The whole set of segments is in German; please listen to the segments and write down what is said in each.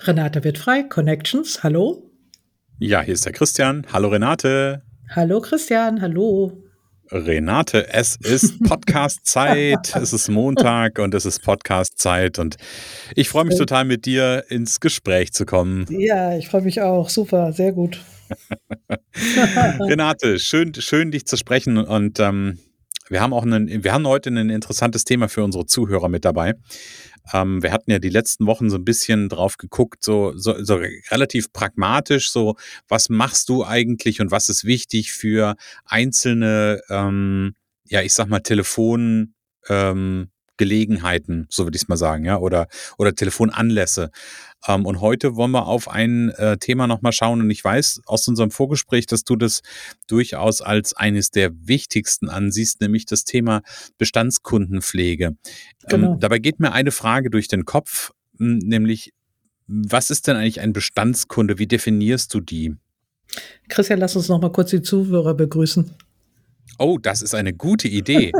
Renate wird frei, Connections, hallo. Ja, hier ist der Christian. Hallo Renate. Hallo Christian, hallo. Renate, es ist Podcast-Zeit, es ist Montag und es ist Podcast-Zeit und ich freue mich total mit dir ins Gespräch zu kommen. Ja, ich freue mich auch, super, sehr gut. Renate, schön, schön dich zu sprechen und ähm, wir haben auch einen, wir haben heute ein interessantes Thema für unsere Zuhörer mit dabei. Ähm, wir hatten ja die letzten Wochen so ein bisschen drauf geguckt, so, so, so relativ pragmatisch, so was machst du eigentlich und was ist wichtig für einzelne, ähm, ja, ich sag mal, Telefon, ähm, Gelegenheiten, so würde ich es mal sagen, ja, oder, oder Telefonanlässe. Ähm, und heute wollen wir auf ein äh, Thema nochmal schauen. Und ich weiß aus unserem Vorgespräch, dass du das durchaus als eines der wichtigsten ansiehst, nämlich das Thema Bestandskundenpflege. Ähm, genau. Ähm, dabei geht mir eine Frage durch den Kopf, nämlich, was ist denn eigentlich ein Bestandskunde? Wie definierst du die? Christian, lass uns noch mal kurz die Zuhörer begrüßen. Oh, das ist eine gute Idee.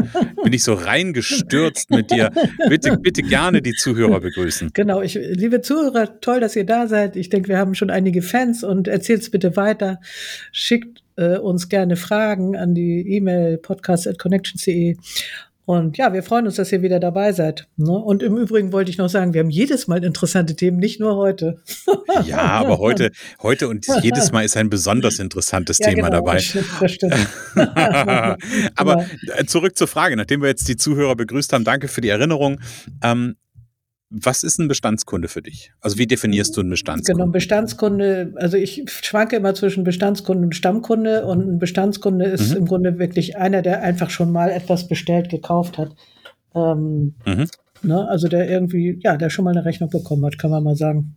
Bin ich so reingestürzt mit dir. Bitte, bitte gerne die Zuhörer begrüßen. Genau, ich, liebe Zuhörer, toll, dass ihr da seid. Ich denke, wir haben schon einige Fans und erzählt es bitte weiter. Schickt äh, uns gerne Fragen an die E-Mail podcast.connections.de und ja, wir freuen uns, dass ihr wieder dabei seid. Ne? Und im Übrigen wollte ich noch sagen, wir haben jedes Mal interessante Themen, nicht nur heute. Ja, aber heute, heute und jedes Mal ist ein besonders interessantes ja, Thema genau, dabei. Das stimmt, das stimmt. aber genau. zurück zur Frage, nachdem wir jetzt die Zuhörer begrüßt haben, danke für die Erinnerung. Ähm, was ist ein Bestandskunde für dich? Also wie definierst du einen Bestandskunde? Genau, Bestandskunde, also ich schwanke immer zwischen Bestandskunde und Stammkunde und ein Bestandskunde ist mhm. im Grunde wirklich einer, der einfach schon mal etwas bestellt, gekauft hat. Ähm, mhm. ne, also der irgendwie, ja, der schon mal eine Rechnung bekommen hat, kann man mal sagen.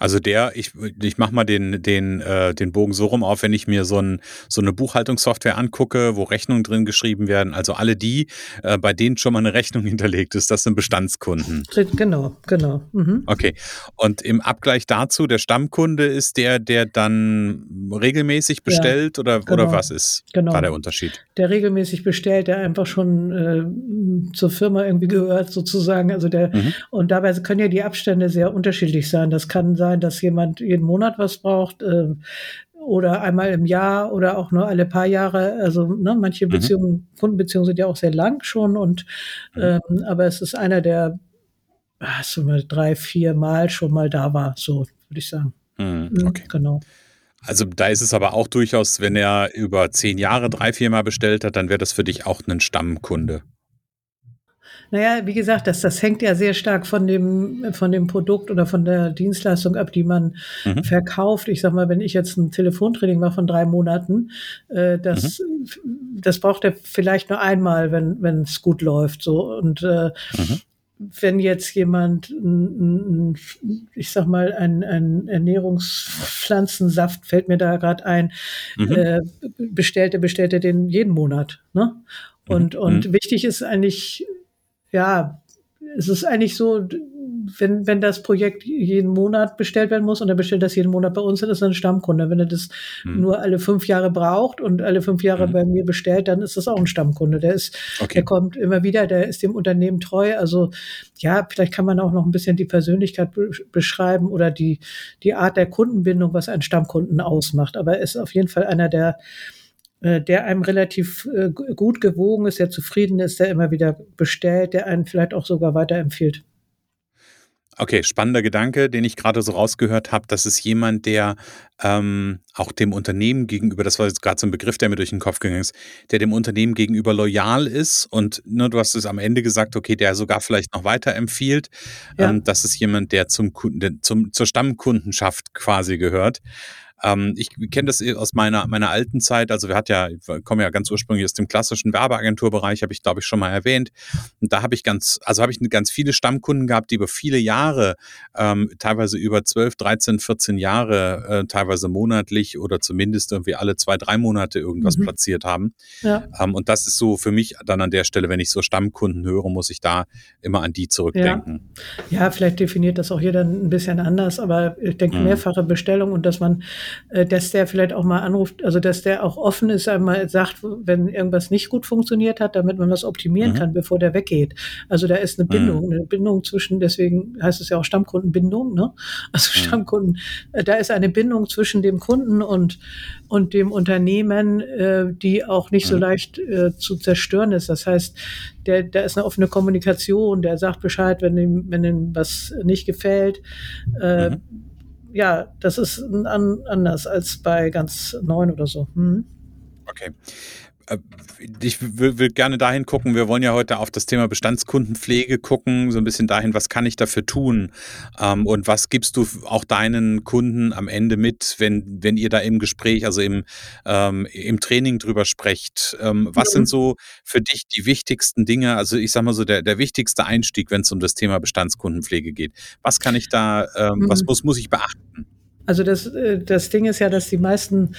Also der, ich, ich mache mal den, den, äh, den Bogen so rum auf, wenn ich mir so, ein, so eine Buchhaltungssoftware angucke, wo Rechnungen drin geschrieben werden. Also alle die, äh, bei denen schon mal eine Rechnung hinterlegt ist, das sind Bestandskunden. Genau, genau. Mhm. Okay. Und im Abgleich dazu, der Stammkunde ist der, der dann regelmäßig bestellt ja, oder, genau. oder was ist genau. da der Unterschied? Der regelmäßig bestellt, der einfach schon äh, zur Firma irgendwie gehört, sozusagen. Also der, mhm. und dabei können ja die Abstände sehr unterschiedlich sein. Das kann sein, sein, dass jemand jeden Monat was braucht äh, oder einmal im Jahr oder auch nur alle paar Jahre. Also ne, manche mhm. Beziehungen, mhm. Kundenbeziehungen sind ja auch sehr lang schon und mhm. ähm, aber es ist einer, der ach, so mal drei, vier Mal schon mal da war, so würde ich sagen. Mhm, mhm okay. Genau. Also da ist es aber auch durchaus, wenn er über zehn Jahre drei, vier Mal bestellt hat, dann wäre das für dich auch ein Stammkunde. Naja, wie gesagt, das, das hängt ja sehr stark von dem, von dem Produkt oder von der Dienstleistung ab, die man mhm. verkauft. Ich sag mal, wenn ich jetzt ein Telefontraining mache von drei Monaten, äh, das, mhm. das braucht er vielleicht nur einmal, wenn es gut läuft. So und äh, mhm wenn jetzt jemand, ich sag mal, ein, ein Ernährungspflanzensaft fällt mir da gerade ein, mhm. äh, bestellt er, bestellt er den jeden Monat. Ne? Und, mhm. und mhm. wichtig ist eigentlich, ja, es ist eigentlich so, wenn, wenn das Projekt jeden Monat bestellt werden muss und er bestellt das jeden Monat bei uns, dann ist er ein Stammkunde. Wenn er das hm. nur alle fünf Jahre braucht und alle fünf Jahre hm. bei mir bestellt, dann ist das auch ein Stammkunde. Der ist, okay. der kommt immer wieder, der ist dem Unternehmen treu. Also ja, vielleicht kann man auch noch ein bisschen die Persönlichkeit beschreiben oder die, die Art der Kundenbindung, was einen Stammkunden ausmacht. Aber er ist auf jeden Fall einer der äh, der einem relativ äh, gut gewogen ist, der zufrieden ist, der immer wieder bestellt, der einen vielleicht auch sogar weiterempfiehlt. Okay, spannender Gedanke, den ich gerade so rausgehört habe. Das ist jemand, der ähm, auch dem Unternehmen gegenüber, das war jetzt gerade so ein Begriff, der mir durch den Kopf gegangen ist, der dem Unternehmen gegenüber loyal ist und ne, du hast es am Ende gesagt, okay, der sogar vielleicht noch weiter empfiehlt. Ja. Ähm, das ist jemand, der zum Kunden, zum, zur Stammkundenschaft quasi gehört. Ähm, ich kenne das aus meiner, meiner alten Zeit. Also wir hat ja, ich komme ja ganz ursprünglich aus dem klassischen Werbeagenturbereich, habe ich, glaube ich, schon mal erwähnt. Und da habe ich ganz, also habe ich ganz viele Stammkunden gehabt, die über viele Jahre, ähm, teilweise über 12, 13, 14 Jahre, äh, teilweise monatlich oder zumindest irgendwie alle zwei, drei Monate irgendwas mhm. platziert haben. Ja. Ähm, und das ist so für mich dann an der Stelle, wenn ich so Stammkunden höre, muss ich da immer an die zurückdenken. Ja, ja vielleicht definiert das auch jeder ein bisschen anders, aber ich denke, mhm. mehrfache Bestellung und dass man äh, dass der vielleicht auch mal anruft, also dass der auch offen ist, einmal sagt, wenn irgendwas nicht gut funktioniert hat, damit man was optimieren mhm. kann, bevor der weggeht. Also da ist eine Bindung, mhm. eine Bindung zwischen, deswegen heißt es ja auch Stammkundenbindung, ne? Also mhm. Stammkunden, äh, da ist eine Bindung zwischen dem Kunden und, und dem Unternehmen, äh, die auch nicht so mhm. leicht äh, zu zerstören ist. Das heißt, der, da ist eine offene Kommunikation, der sagt Bescheid, wenn ihm, wenn ihm was nicht gefällt. Äh, mhm ja, das ist an, anders als bei ganz neun oder so. Hm. Okay. Äh, ich will, will, gerne dahin gucken. Wir wollen ja heute auf das Thema Bestandskundenpflege gucken, so ein bisschen dahin, was kann ich dafür tun ähm, und was gibst du auch deinen Kunden am Ende mit, wenn, wenn ihr da im Gespräch, also im, ähm, im Training drüber sprecht. Ähm, was mhm. sind so für dich die wichtigsten Dinge? Also ich sage mal so, der, der wichtigste Einstieg, wenn es um das Thema Bestandskundenpflege geht. Was kann ich da, ähm, mhm. was muss, muss ich beachten? Also das, äh, das Ding ist ja, dass die meisten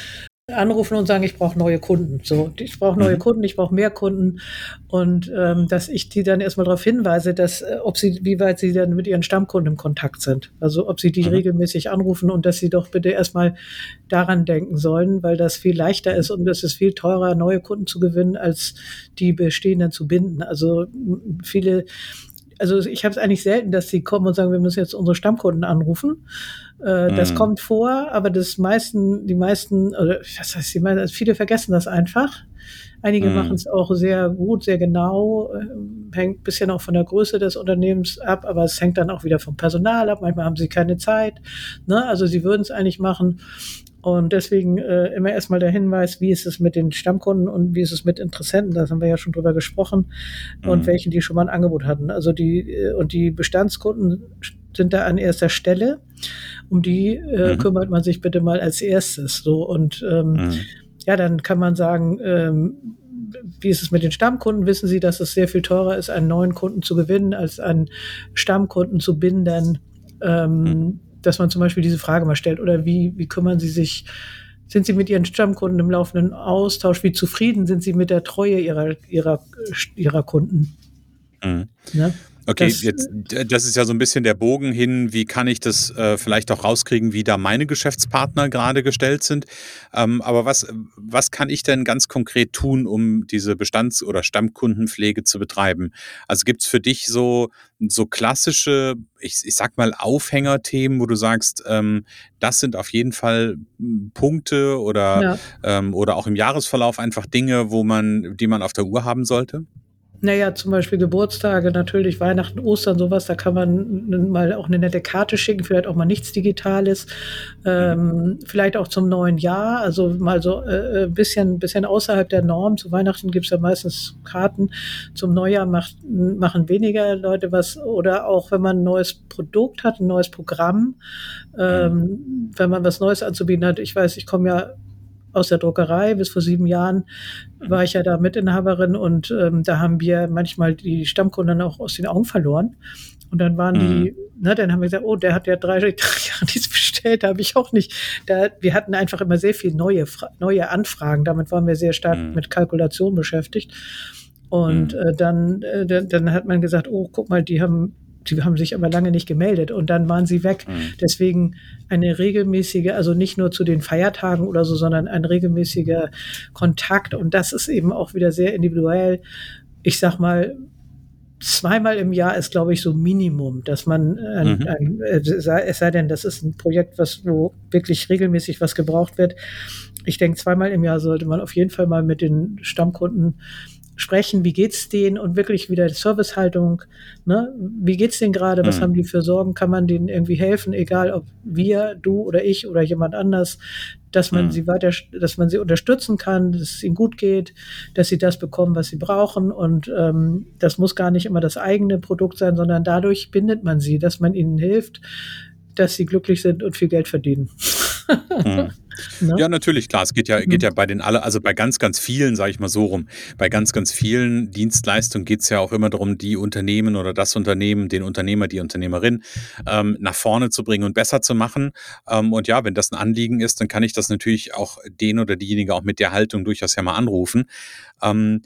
anrufen und sagen, ich brauche neue Kunden. So, ich brauche neue mhm. Kunden, ich brauche mehr Kunden und ähm, dass ich die dann erstmal darauf hinweise, dass äh, ob sie, wie weit sie dann mit ihren Stammkunden im Kontakt sind. Also ob sie die mhm. regelmäßig anrufen und dass sie doch bitte erstmal daran denken sollen, weil das viel leichter ist und es ist viel teurer, neue Kunden zu gewinnen, als die bestehenden zu binden. Also viele also ich habe es eigentlich selten, dass sie kommen und sagen, wir müssen jetzt unsere Stammkunden anrufen. Äh, mm. Das mhm. kommt vor, aber das meisten, die meisten, oder was heißt die meisten, also viele vergessen das einfach. Einige mm. machen es auch sehr gut, sehr genau, äh, hängt bisschen auch von der Größe des Unternehmens ab, aber es hängt dann auch wieder vom Personal ab. Manchmal haben sie keine Zeit. Ne? Also sie würden es eigentlich machen. Und deswegen äh, immer erstmal der Hinweis, wie ist es mit den Stammkunden und wie ist es mit Interessenten, da haben wir ja schon drüber gesprochen, mhm. und welchen, die schon mal ein Angebot hatten. Also die, äh, und die Bestandskunden sind da an erster Stelle. Um die äh, mhm. kümmert man sich bitte mal als erstes. So und ähm, mhm. ja, dann kann man sagen, ähm, wie ist es mit den Stammkunden? Wissen Sie, dass es sehr viel teurer ist, einen neuen Kunden zu gewinnen, als einen Stammkunden zu binden? Ähm, mhm dass man zum Beispiel diese Frage mal stellt oder wie, wie kümmern Sie sich, sind Sie mit Ihren Stammkunden im laufenden Austausch, wie zufrieden sind Sie mit der Treue Ihrer, Ihrer, Ihrer Kunden? Mhm. Ja? Okay, das, jetzt, das ist ja so ein bisschen der Bogen hin, wie kann ich das äh, vielleicht auch rauskriegen, wie da meine Geschäftspartner gerade gestellt sind. Ähm, aber was, was kann ich denn ganz konkret tun, um diese Bestands- oder Stammkundenpflege zu betreiben? Also gibt es für dich so, so klassische, ich, ich sag mal, Aufhängerthemen, wo du sagst, ähm, das sind auf jeden Fall hm, Punkte oder, ja. ähm, oder auch im Jahresverlauf einfach Dinge, wo man, die man auf der Uhr haben sollte? Naja, zum Beispiel Geburtstage, natürlich Weihnachten, Ostern, sowas, da kann man mal auch eine nette Karte schicken, vielleicht auch mal nichts Digitales, ähm, vielleicht auch zum neuen Jahr, also mal so äh, ein äh, bisschen, bisschen außerhalb der Norm. Zu Weihnachten gibt es ja meistens Karten, zum Neujahr macht, machen weniger Leute was oder auch wenn man ein neues Produkt hat, ein neues Programm, ähm, wenn man was Neues anzubieten hat. Ich weiß, ich komme ja aus der Druckerei. Bis vor sieben Jahren war ich ja da Mitinhaberin und ähm, da haben wir manchmal die Stammkunden auch aus den Augen verloren. Und dann waren mhm. die, ne, dann haben wir gesagt, oh, der hat ja drei, drei Jahre nichts bestellt, da habe ich auch nicht. Da, wir hatten einfach immer sehr viel neue, neue Anfragen. Damit waren wir sehr stark mhm. mit Kalkulation beschäftigt. Und mhm. äh, dann, äh, dann hat man gesagt, oh, guck mal, die haben die haben sich aber lange nicht gemeldet und dann waren sie weg. Mhm. Deswegen eine regelmäßige, also nicht nur zu den Feiertagen oder so, sondern ein regelmäßiger Kontakt. Und das ist eben auch wieder sehr individuell. Ich sag mal, zweimal im Jahr ist, glaube ich, so Minimum, dass man, ein, mhm. ein, es sei denn, das ist ein Projekt, was, wo wirklich regelmäßig was gebraucht wird. Ich denke, zweimal im Jahr sollte man auf jeden Fall mal mit den Stammkunden sprechen, wie geht's denen und wirklich wieder Servicehaltung, ne? Wie geht's denen gerade? Was mhm. haben die für Sorgen? Kann man denen irgendwie helfen? Egal ob wir, du oder ich oder jemand anders, dass man mhm. sie weiter, dass man sie unterstützen kann, dass es ihnen gut geht, dass sie das bekommen, was sie brauchen und ähm, das muss gar nicht immer das eigene Produkt sein, sondern dadurch bindet man sie, dass man ihnen hilft, dass sie glücklich sind und viel Geld verdienen. mhm. Ne? Ja, natürlich, klar. Es geht ja, geht mhm. ja bei den alle, also bei ganz, ganz vielen, sage ich mal so rum, bei ganz, ganz vielen Dienstleistungen geht es ja auch immer darum, die Unternehmen oder das Unternehmen, den Unternehmer, die Unternehmerin ähm, nach vorne zu bringen und besser zu machen. Ähm, und ja, wenn das ein Anliegen ist, dann kann ich das natürlich auch den oder diejenige auch mit der Haltung durchaus ja mal anrufen. Ähm,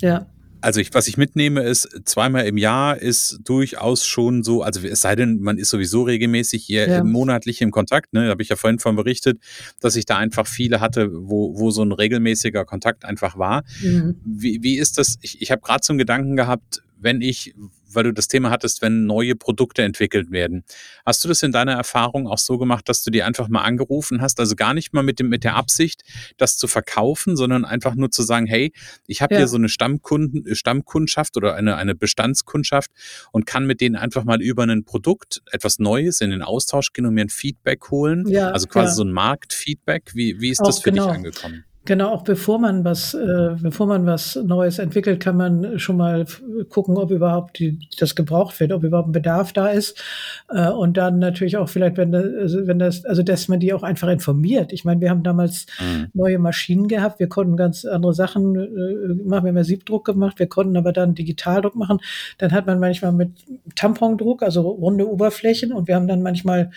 ja. Also ich, was ich mitnehme, ist, zweimal im Jahr ist durchaus schon so, also es sei denn, man ist sowieso regelmäßig hier ja. monatlich im Kontakt, ne, da habe ich ja vorhin von berichtet, dass ich da einfach viele hatte, wo, wo so ein regelmäßiger Kontakt einfach war. Mhm. Wie, wie ist das? Ich, ich habe gerade so einen Gedanken gehabt, wenn ich weil du das Thema hattest, wenn neue Produkte entwickelt werden. Hast du das in deiner Erfahrung auch so gemacht, dass du die einfach mal angerufen hast? Also gar nicht mal mit, dem, mit der Absicht, das zu verkaufen, sondern einfach nur zu sagen, hey, ich habe ja. hier so eine Stammkunden, Stammkundschaft oder eine, eine Bestandskundschaft und kann mit denen einfach mal über ein Produkt etwas Neues in den Austausch gehen und mir ein Feedback holen. Ja, also quasi ja. so ein Marktfeedback. Wie, wie ist auch das für genau. dich angekommen? Genau, auch bevor man was, äh, bevor man was Neues entwickelt, kann man schon mal gucken, ob überhaupt die, das gebraucht wird, ob überhaupt ein Bedarf da ist. Äh, und dann natürlich auch vielleicht, wenn das, also wenn das, also dass man die auch einfach informiert. Ich meine, wir haben damals mhm. neue Maschinen gehabt, wir konnten ganz andere Sachen äh, machen, wir haben ja Siebdruck gemacht, wir konnten aber dann Digitaldruck machen. Dann hat man manchmal mit Tampondruck, also runde Oberflächen, und wir haben dann manchmal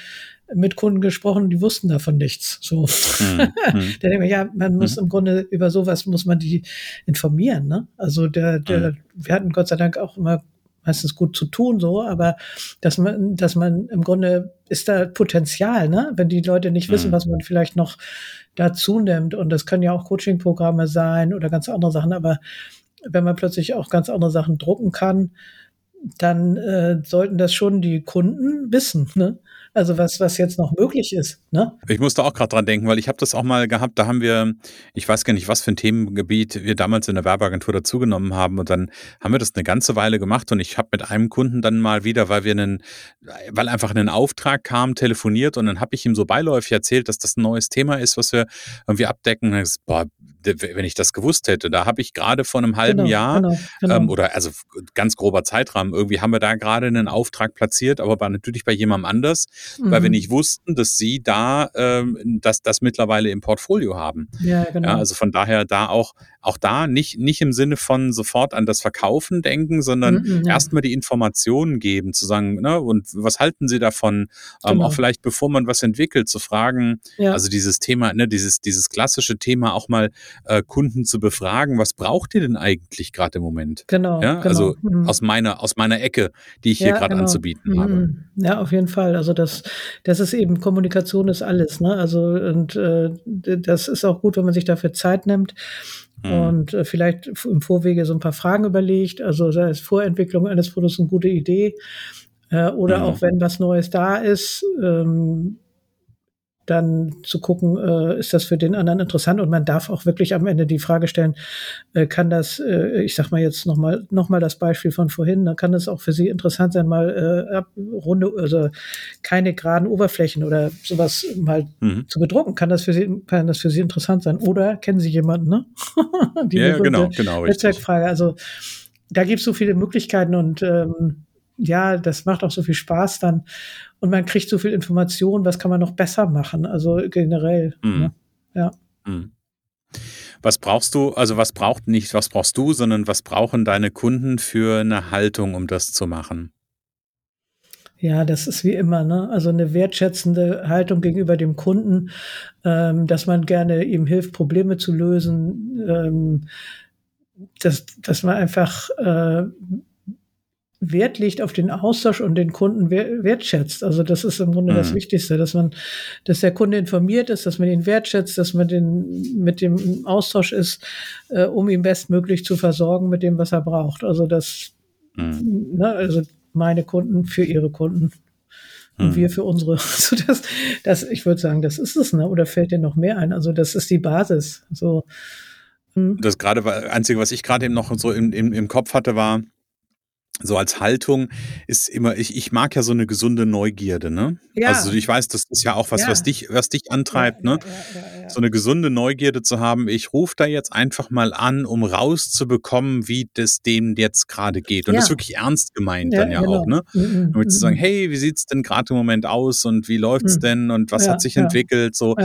mit Kunden gesprochen, die wussten davon nichts. So. Mhm. da denke ich, ja, man muss mhm. im Grunde über sowas muss man die informieren. Ne? Also der, der, mhm. wir hatten Gott sei Dank auch immer meistens gut zu tun, so, aber dass man, dass man im Grunde ist da Potenzial, ne? Wenn die Leute nicht wissen, mhm. was man vielleicht noch dazu nimmt. Und das können ja auch Coaching-Programme sein oder ganz andere Sachen, aber wenn man plötzlich auch ganz andere Sachen drucken kann, dann äh, sollten das schon die Kunden wissen. Ne? Also was, was jetzt noch möglich ist. Ne? Ich musste auch gerade dran denken, weil ich habe das auch mal gehabt, da haben wir, ich weiß gar nicht, was für ein Themengebiet wir damals in der Werbeagentur dazugenommen haben und dann haben wir das eine ganze Weile gemacht und ich habe mit einem Kunden dann mal wieder, weil wir einen, weil einfach ein Auftrag kam, telefoniert und dann habe ich ihm so beiläufig erzählt, dass das ein neues Thema ist, was wir irgendwie abdecken. Und gesagt, boah, wenn ich das gewusst hätte, da habe ich gerade vor einem halben genau, Jahr genau, genau. Ähm, oder also ganz grober Zeitrahmen, irgendwie haben wir da gerade einen Auftrag platziert, aber war natürlich bei jemandem anders, mhm. weil wir mhm. nicht wussten, dass sie da ähm, das, das mittlerweile im Portfolio haben. Ja, genau. Ja, also von daher da auch, auch da nicht, nicht im Sinne von sofort an das Verkaufen denken, sondern mhm, ja. erstmal die Informationen geben, zu sagen, ne, und was halten Sie davon? Ähm, genau. auch vielleicht, bevor man was entwickelt, zu fragen, ja. also dieses Thema, ne, dieses, dieses klassische Thema auch mal äh, Kunden zu befragen, was braucht ihr denn eigentlich gerade im Moment? Genau. Ja, genau. also mhm. aus meiner, aus meiner Ecke, die ich ja, hier gerade genau. anzubieten mhm. habe. Ja, auf jeden Fall. Also das, das ist eben Kommunikation ist alles, ne? Also und äh, das ist auch gut, wenn man sich dafür Zeit nimmt mhm. und äh, vielleicht im Vorwege so ein paar Fragen überlegt. Also sei es Vorentwicklung eines Produkts eine gute Idee. Äh, oder mhm. auch wenn was Neues da ist, ähm, dann zu gucken, äh, ist das für den anderen interessant und man darf auch wirklich am Ende die Frage stellen, äh, kann das, äh, ich sag mal jetzt nochmal noch mal das Beispiel von vorhin, dann kann es auch für Sie interessant sein, mal äh, runde, also keine geraden Oberflächen oder sowas mal mhm. zu bedrucken. Kann das für Sie, kann das für Sie interessant sein? Oder kennen Sie jemanden, ne? die ja, genau, genau. Netzwerkfrage. Also da gibt es so viele Möglichkeiten und ähm, ja, das macht auch so viel Spaß dann und man kriegt so viel Information, was kann man noch besser machen, also generell. Mhm. Ne? Ja. Mhm. Was brauchst du, also was braucht nicht, was brauchst du, sondern was brauchen deine Kunden für eine Haltung, um das zu machen? Ja, das ist wie immer, ne? Also eine wertschätzende Haltung gegenüber dem Kunden, ähm, dass man gerne ihm hilft, Probleme zu lösen, ähm, dass, dass man einfach äh, Wert legt auf den Austausch und den Kunden wertschätzt. Also das ist im Grunde mhm. das Wichtigste, dass man, dass der Kunde informiert ist, dass man ihn wertschätzt, dass man den mit dem Austausch ist, äh, um ihn bestmöglich zu versorgen mit dem, was er braucht. Also das, mhm. ne, also meine Kunden für ihre Kunden und mhm. wir für unsere. Also das, das, ich würde sagen, das ist es, ne? Oder fällt dir noch mehr ein? Also das ist die Basis. So Mhm. Das gerade war, Einzige, was ich gerade eben noch so im, im, im Kopf hatte, war, so als Haltung ist immer, ich, ich mag ja so eine gesunde Neugierde, ne? Ja. Also ich weiß, das ist ja auch was, ja. was dich, was dich antreibt, ja, ne? Ja, so eine gesunde Neugierde zu haben. Ich rufe da jetzt einfach mal an, um rauszubekommen, wie das dem jetzt gerade geht. Und das ist wirklich ernst gemeint dann ja genau. auch, ne? Mhm. mhm Damit zu sagen, mhm. hey, wie sieht's denn gerade im Moment aus und wie läuft's mhm. denn und was hat sich entwickelt? So,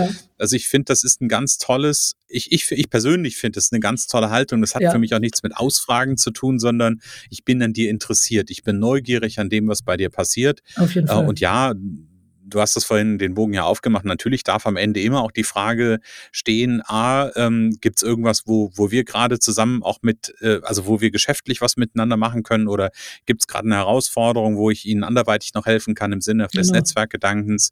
also ich finde, das ist ein ganz tolles, ich, ich, ich persönlich finde, das ist eine ganz tolle Haltung. Das hat für mich auch nichts mit Ausfragen zu tun, sondern ich bin an dir interessiert. Ich bin neugierig an dem, was bei dir passiert. Auf jeden äh, Fall. Und ja, du hast das vorhin den Bogen ja aufgemacht. Natürlich darf am Ende immer auch die Frage stehen, a, ähm, gibt es irgendwas, wo, wo wir gerade zusammen auch mit, äh, also wo wir geschäftlich was miteinander machen können oder gibt es gerade eine Herausforderung, wo ich Ihnen anderweitig noch helfen kann im Sinne des genau. Netzwerkgedankens.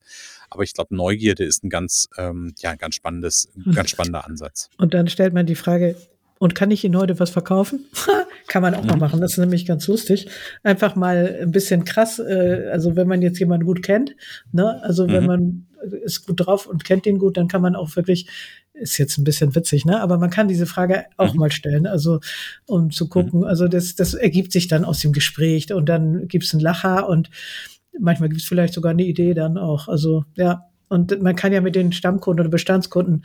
Aber ich glaube, Neugierde ist ein ganz, ähm, ja, ein ganz spannendes, ganz spannender Ansatz. Und dann stellt man die Frage, und kann ich Ihnen heute was verkaufen? kann man auch mhm. mal machen. Das ist nämlich ganz lustig. Einfach mal ein bisschen krass. Äh, also wenn man jetzt jemanden gut kennt, ne, also mhm. wenn man ist gut drauf und kennt den gut, dann kann man auch wirklich, ist jetzt ein bisschen witzig, ne? Aber man kann diese Frage auch mhm. mal stellen, also um zu gucken. Mhm. Also das, das ergibt sich dann aus dem Gespräch und dann gibt's einen Lacher und manchmal gibt's vielleicht sogar eine Idee dann auch. Also ja, und man kann ja mit den Stammkunden oder Bestandskunden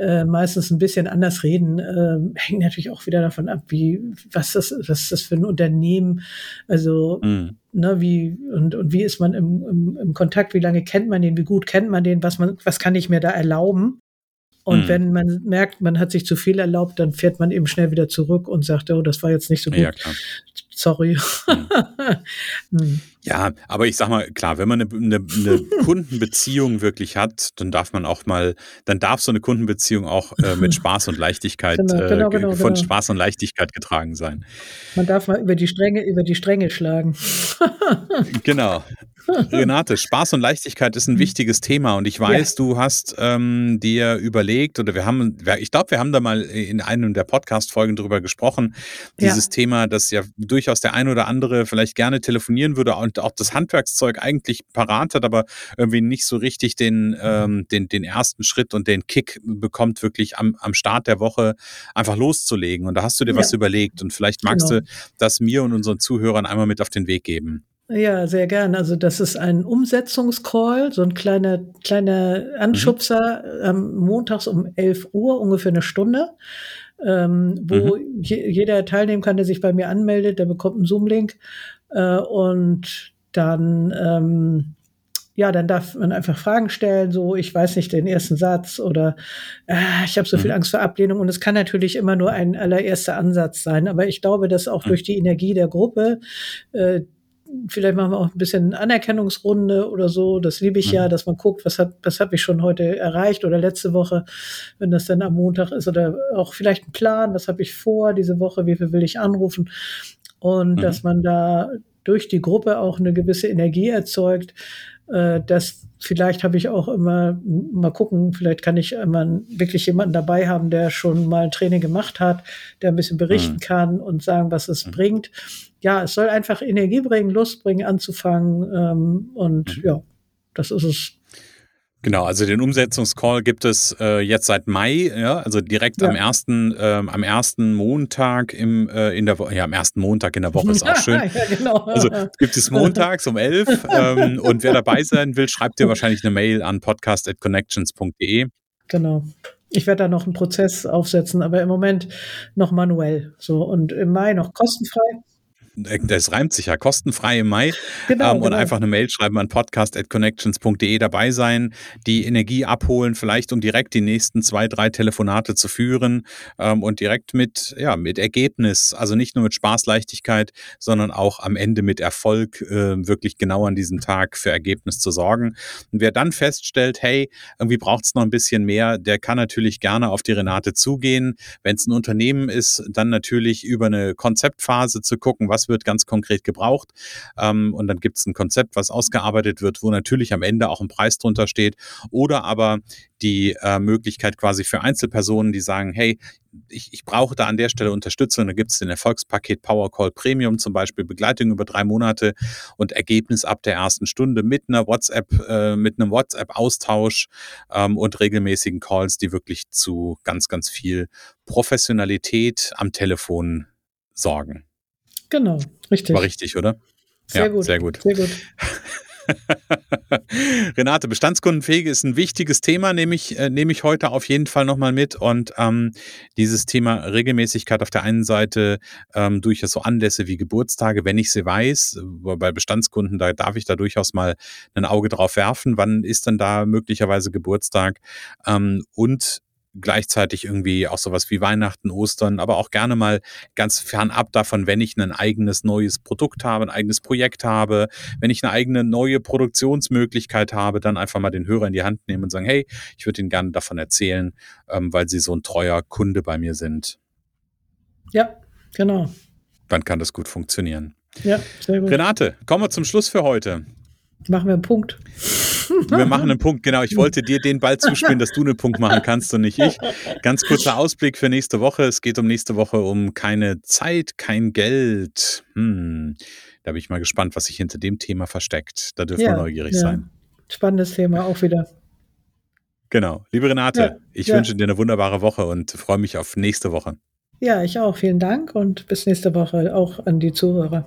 äh, meistens ein bisschen anders reden. Äh, hängt natürlich auch wieder davon ab, wie, was das, was ist das für ein Unternehmen? Also, mhm. ne, wie, und, und wie ist man im, im, im Kontakt? Wie lange kennt man den? Wie gut kennt man den? Was man, was kann ich mir da erlauben? Und mhm. wenn man merkt, man hat sich zu viel erlaubt, dann fährt man eben schnell wieder zurück und sagt, oh, das war jetzt nicht so gut. Ja, Sorry. Mhm. mhm. Ja, aber ich sag mal, klar, wenn man eine, eine, eine Kundenbeziehung wirklich hat, dann darf man auch mal, dann darf so eine Kundenbeziehung auch äh, mit Spaß und Leichtigkeit, genau, genau, äh, genau, von genau. Spaß und Leichtigkeit getragen sein. Man darf mal über die Stränge, über die Stränge schlagen. genau. Renate, Spaß und Leichtigkeit ist ein mhm. wichtiges Thema und ich weiß, ja. du hast ähm, dir überlegt oder wir haben, ich glaube, wir haben da mal in einem der Podcast-Folgen drüber gesprochen, dieses ja. Thema, dass ja durchaus der ein oder andere vielleicht gerne telefonieren würde und auch das Handwerkszeug eigentlich parat hat, aber irgendwie nicht so richtig den, ähm, den, den ersten Schritt und den Kick bekommt, wirklich am, am Start der Woche einfach loszulegen. Und da hast du dir ja. was überlegt und vielleicht magst genau. du das mir und unseren Zuhörern einmal mit auf den Weg geben. Ja, sehr gern. Also das ist ein Umsetzungscall, so ein kleiner, kleiner Anschubser mhm. ähm, montags um 11 Uhr, ungefähr eine Stunde, ähm, wo mhm. je, jeder teilnehmen kann, der sich bei mir anmeldet, der bekommt einen Zoom-Link äh, und dann ähm, ja, dann darf man einfach Fragen stellen, so ich weiß nicht den ersten Satz oder äh, ich habe so viel mhm. Angst vor Ablehnung und es kann natürlich immer nur ein allererster Ansatz sein, aber ich glaube, dass auch mhm. durch die Energie der Gruppe äh, vielleicht machen wir auch ein bisschen Anerkennungsrunde oder so. Das liebe ich mhm. ja, dass man guckt, was hat, was habe ich schon heute erreicht oder letzte Woche, wenn das dann am Montag ist oder auch vielleicht ein Plan, was habe ich vor diese Woche, wie viel will ich anrufen und mhm. dass man da durch die Gruppe auch eine gewisse Energie erzeugt, äh, dass vielleicht habe ich auch immer, mal gucken, vielleicht kann ich immer wirklich jemanden dabei haben, der schon mal ein Training gemacht hat, der ein bisschen berichten mhm. kann und sagen, was es mhm. bringt. Ja, es soll einfach Energie bringen, Lust bringen, anzufangen. Ähm, und mhm. ja, das ist es. Genau, also den Umsetzungscall gibt es äh, jetzt seit Mai, ja, also direkt ja. am ersten, ähm, am ersten Montag im äh, in der Woche, ja, am ersten Montag in der Woche ist auch schön. ja, genau. Also gibt es montags um elf ähm, und wer dabei sein will, schreibt dir wahrscheinlich eine Mail an podcast@connections.de. Genau. Ich werde da noch einen Prozess aufsetzen, aber im Moment noch manuell. So und im Mai noch kostenfrei. Das reimt sich ja kostenfrei im Mai. Genau, ähm, und genau. einfach eine Mail schreiben an podcast.connections.de dabei sein, die Energie abholen, vielleicht um direkt die nächsten zwei, drei Telefonate zu führen ähm, und direkt mit, ja, mit Ergebnis, also nicht nur mit Spaßleichtigkeit, sondern auch am Ende mit Erfolg äh, wirklich genau an diesem Tag für Ergebnis zu sorgen. Und wer dann feststellt, hey, irgendwie braucht es noch ein bisschen mehr, der kann natürlich gerne auf die Renate zugehen. Wenn es ein Unternehmen ist, dann natürlich über eine Konzeptphase zu gucken, was was wird ganz konkret gebraucht. Ähm, und dann gibt es ein Konzept, was ausgearbeitet wird, wo natürlich am Ende auch ein Preis drunter steht. Oder aber die äh, Möglichkeit quasi für Einzelpersonen, die sagen, hey, ich, ich brauche da an der Stelle Unterstützung. Da gibt es den Erfolgspaket Power Call Premium zum Beispiel, Begleitung über drei Monate und Ergebnis ab der ersten Stunde mit einer WhatsApp, äh, mit einem WhatsApp-Austausch ähm, und regelmäßigen Calls, die wirklich zu ganz, ganz viel Professionalität am Telefon sorgen. Genau, richtig. War richtig, oder? Sehr ja, gut. Sehr gut. Sehr gut. Renate, Bestandskundenpflege ist ein wichtiges Thema, nehme ich, äh, nehme ich heute auf jeden Fall nochmal mit. Und ähm, dieses Thema Regelmäßigkeit auf der einen Seite ähm, durch so Anlässe wie Geburtstage, wenn ich sie weiß, bei Bestandskunden, da darf ich da durchaus mal ein Auge drauf werfen, wann ist denn da möglicherweise Geburtstag ähm, und gleichzeitig irgendwie auch sowas wie Weihnachten, Ostern, aber auch gerne mal ganz fernab davon, wenn ich ein eigenes neues Produkt habe, ein eigenes Projekt habe, wenn ich eine eigene neue Produktionsmöglichkeit habe, dann einfach mal den Hörer in die Hand nehmen und sagen, hey, ich würde Ihnen gerne davon erzählen, ähm, weil Sie so ein treuer Kunde bei mir sind. Ja, genau. Dann kann das gut funktionieren. Ja, sehr gut. Renate, kommen wir zum Schluss für heute. Machen wir einen Punkt. Wir machen einen Punkt, genau. Ich wollte dir den Ball zuspielen, dass du einen Punkt machen kannst und nicht ich. Ganz kurzer Ausblick für nächste Woche. Es geht um nächste Woche um keine Zeit, kein Geld. Hm. Da bin ich mal gespannt, was sich hinter dem Thema versteckt. Da dürfen ja, wir neugierig ja. sein. Spannendes Thema auch wieder. Genau. Liebe Renate, ja, ich wünsche dir eine wunderbare Woche und freue mich auf nächste Woche. Ja, ich auch. Vielen Dank und bis nächste Woche auch an die Zuhörer.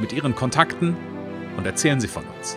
mit Ihren Kontakten und erzählen Sie von uns.